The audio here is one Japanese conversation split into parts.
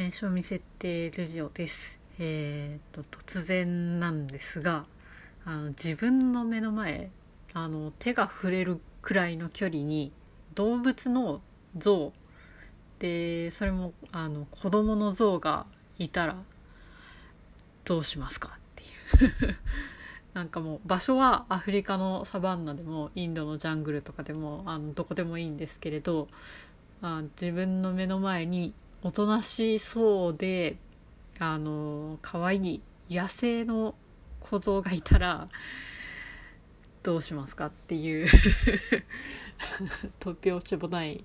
名称未設定ラジオです。えー、と突然なんですがあの自分の目の前あの手が触れるくらいの距離に動物の像でそれもあの子供の像がいたらどうしますか？っていう なんかもう場所はアフリカのサバンナでもインドのジャングルとかでもあのどこでもいいんですけれどあ自分の目の前におとなしそうであの可愛い野生の小僧がいたらどうしますかっていう突拍子もない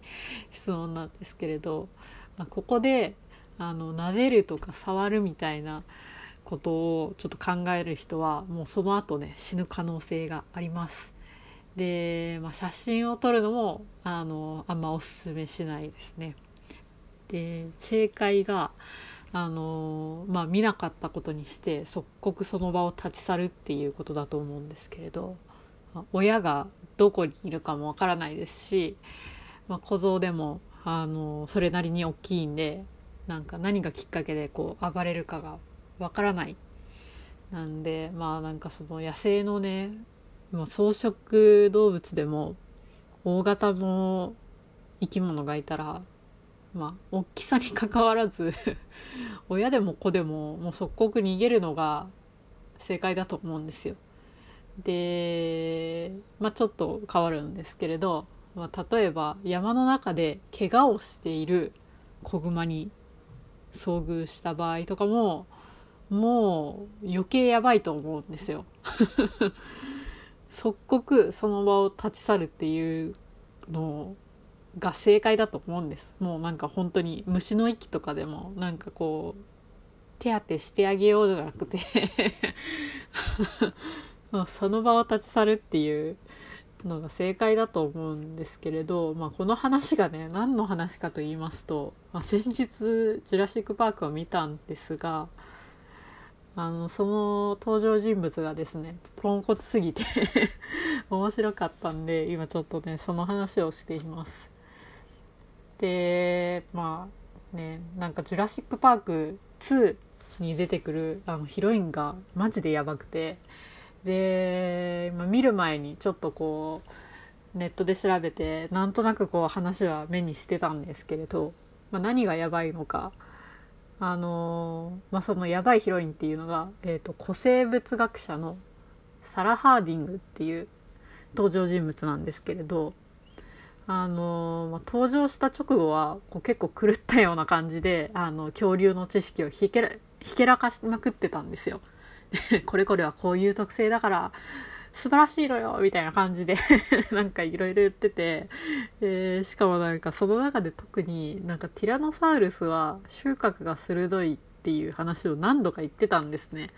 質問なんですけれど、まあ、ここであの撫でるとか触るみたいなことをちょっと考える人はもうその後ね死ぬ可能性があります。で、まあ、写真を撮るのもあのあんまおすすめしないですね。で正解があの、まあ、見なかったことにして即刻その場を立ち去るっていうことだと思うんですけれど親がどこにいるかもわからないですし、まあ、小僧でもあのそれなりに大きいんでなんか何がきっかけでこう暴れるかがわからない。なんでまあなんかその野生のね草食動物でも大型の生き物がいたらまあ大きさにかかわらず 親でも子でももう即刻逃げるのが正解だと思うんですよ。でまあちょっと変わるんですけれど、まあ、例えば山の中で怪我をしている子グマに遭遇した場合とかももう余計やばいと思うんですよ。即刻その場を立ち去るっていうのをが正解だと思うんです。もうなんか本当に虫の息とかでもなんかこう手当てしてあげようじゃなくて その場を立ち去るっていうのが正解だと思うんですけれど、まあ、この話がね何の話かと言いますと、まあ、先日「ジュラシック・パーク」を見たんですがあのその登場人物がですねポンコツすぎて 面白かったんで今ちょっとねその話をしています。でまあねなんか「ジュラシック・パーク2」に出てくるあのヒロインがマジでやばくてで、まあ、見る前にちょっとこうネットで調べてなんとなくこう話は目にしてたんですけれど、まあ、何がやばいのかあのまあ、そのやばいヒロインっていうのが、えーと、古生物学者のサラ・ハーディングっていう登場人物なんですけれど、あのまあ、登場した直後はこう結構狂ったような感じであの恐竜の知識をひけらひけらかしまくってたんですよ。これこれはこういう特性だから素晴らしいのよみたいな感じで なんかいろいろ言ってて、えー、しかもなんかその中で特になんかティラノサウルスは収穫が鋭いっていう話を何度か言ってたんですね。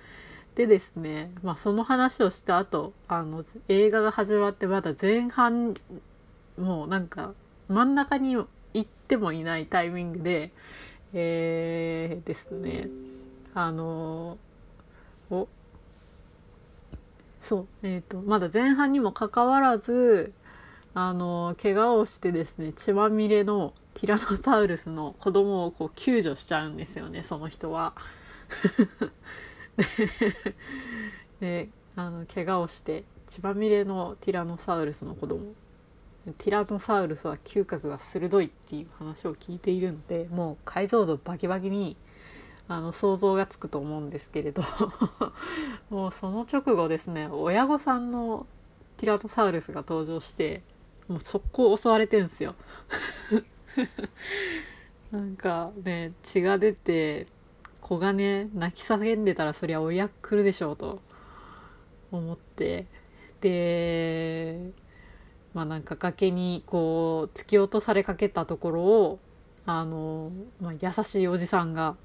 でですね、まあその話をした後、あの映画が始まってまだ前半もうなんか真ん中に行ってもいないタイミングで、えー、ですね、あの、お、そう、えっ、ー、と、まだ前半にもかかわらず、あの、怪我をしてですね、血まみれのティラノサウルスの子供をこう救助しちゃうんですよね、その人は。で、あの、怪我をして血まみれのティラノサウルスの子供。ティラノサウルスは嗅覚が鋭いっていう話を聞いているので、もう解像度バキバキにあの想像がつくと思うんですけれど。もうその直後ですね親御さんのティラノサウルスが登場してもう速攻襲われてんすよ。なんかね血が出て子がね泣き叫んでたらそりゃ親来るでしょうと思って。でまあなんか崖にこう突き落とされかけたところをあの、まあ、優しいおじさんが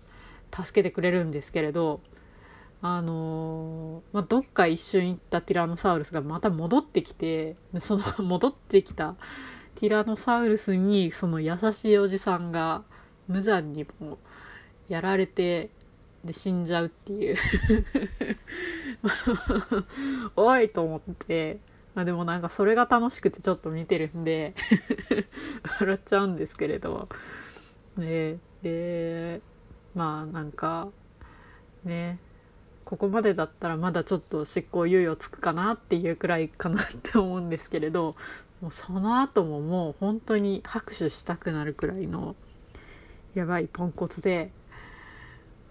助けてくれるんですけれどあのまあ、どっか一瞬行ったティラノサウルスがまた戻ってきてその 戻ってきたティラノサウルスにその優しいおじさんが無残にもやられてで死んじゃうっていう。おいと思って。まあでもなんかそれが楽しくてちょっと見てるんで 笑っちゃうんですけれど、ね、でまあなんかねここまでだったらまだちょっと執行猶予つくかなっていうくらいかなって思うんですけれどもうその後ももう本当に拍手したくなるくらいのやばいポンコツで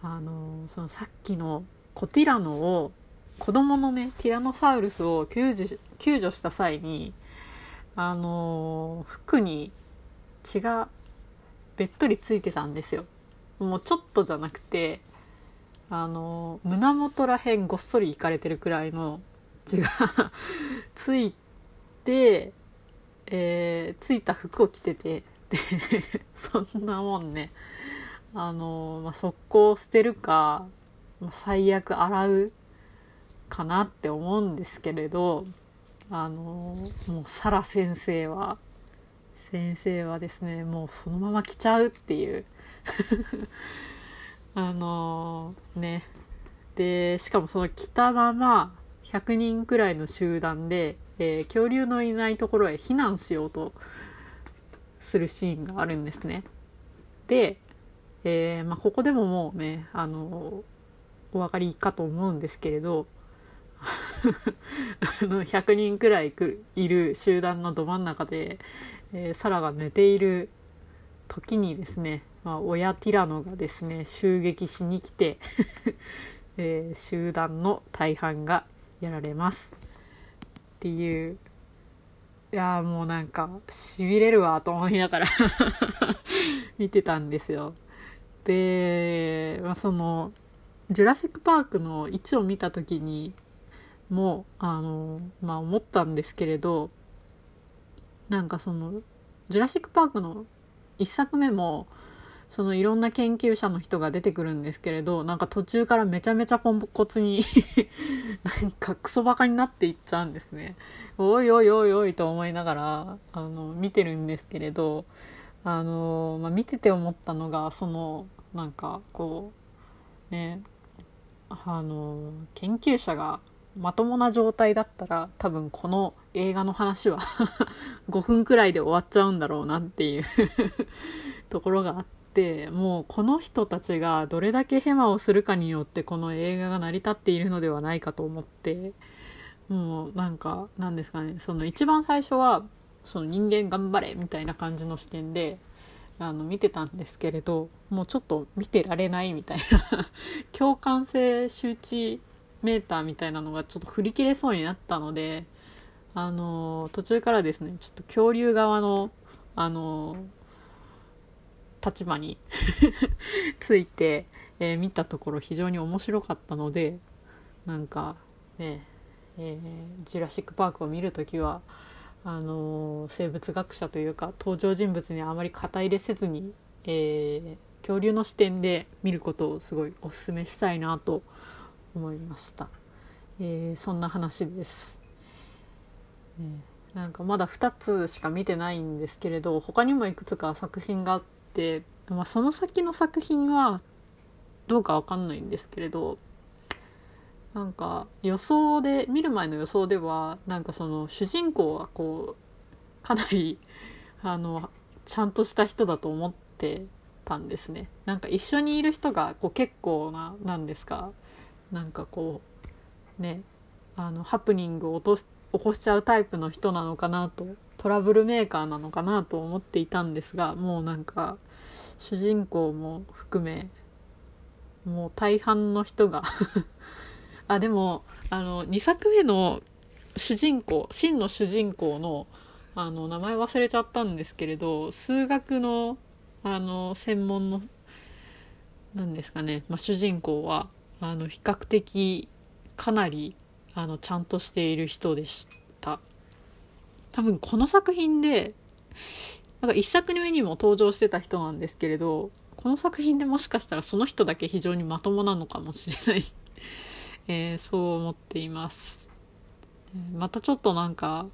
あのそのさっきのコティラノを子供のねティラノサウルスを救助救助した際にあの服に血がべっとりついてたんですよ。もうちょっとじゃなくてあの胸元らへんごっそりいかれてるくらいの血が ついて、えー、ついた服を着ててで そんなもんね。あの、まあ、速攻捨てるか、まあ、最悪洗うかなって思うんですけれどあのもうサラ先生は先生はですねもうそのまま来ちゃうっていう あのねでしかもその来たまま100人くらいの集団で、えー、恐竜のいないところへ避難しようとするシーンがあるんですね。で、えー、まあ、ここでももうねあのお分かりかと思うんですけれどあの100人くらいいる集団のど真ん中で、えー、サラが寝ている時にですね、まあ、親ティラノがですね襲撃しに来て えー、集団の大半がやられます。っていう。いやもうなんかしびれるわと思いながら 見てたんですよ。で、まあ、そのジュラシック・パークの1を見た時にもあのまあ思ったんですけれどなんかその「ジュラシック・パーク」の1作目もそのいろんな研究者の人が出てくるんですけれどなんか途中からめちゃめちゃポンコツに なんかクソバカになっていっちゃうんですね。おいおいおいおいと思いながらあの見てるんですけれどあの、まあ、見てて思ったのがそのなんかこうねあの研究者がまともな状態だったら多分この映画の話は 5分くらいで終わっちゃうんだろうなっていう ところがあってもうこの人たちがどれだけヘマをするかによってこの映画が成り立っているのではないかと思ってもうなんかなんですかねその一番最初はその人間頑張れみたいな感じの視点であの見てたんですけれどもうちょっと見てられないみたいな 共感性周知メーターみたいなのがちょっと振り切れそうになったのであの途中からですねちょっと恐竜側のあの立場に ついて、えー、見たところ非常に面白かったのでなんかね、えー、ジュラシック・パークを見る時はあの生物学者というか登場人物にあまり肩入れせずに、えー、恐竜の視点で見ることをすごいお勧めしたいなと思いました、えー、そんな話です、ね、なんかまだ2つしか見てないんですけれど他にもいくつか作品があって、まあ、その先の作品はどうかわかんないんですけれどなんか予想で見る前の予想ではなんかその主人公はこうかなりあのちゃんとした人だと思ってたんですね。なんか一緒にいる人がこう結構な何ですかなんかこうねあのハプニングを落とし起こしちゃうタイプの人なのかなとトラブルメーカーなのかなと思っていたんですがもうなんか主人公も含めもう大半の人が あでもあの2作目の主人公真の主人公のあの名前忘れちゃったんですけれど数学のあの専門の何ですかね、まあ、主人公はあの比較的かなりあのちゃんとしている人でした。多分この作品でなんか1作目にも登場してた人なんですけれどこの作品でもしかしたらその人だけ非常にまともなのかもしれない。えー、そう思っています。またちょっとなんか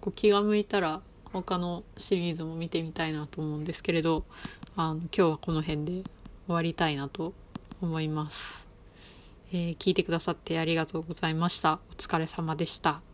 こう気が向いたら他のシリーズも見てみたいなと思うんですけれどあの今日はこの辺で終わりたいなと思います。えー、聞いてくださってありがとうございました。お疲れ様でした。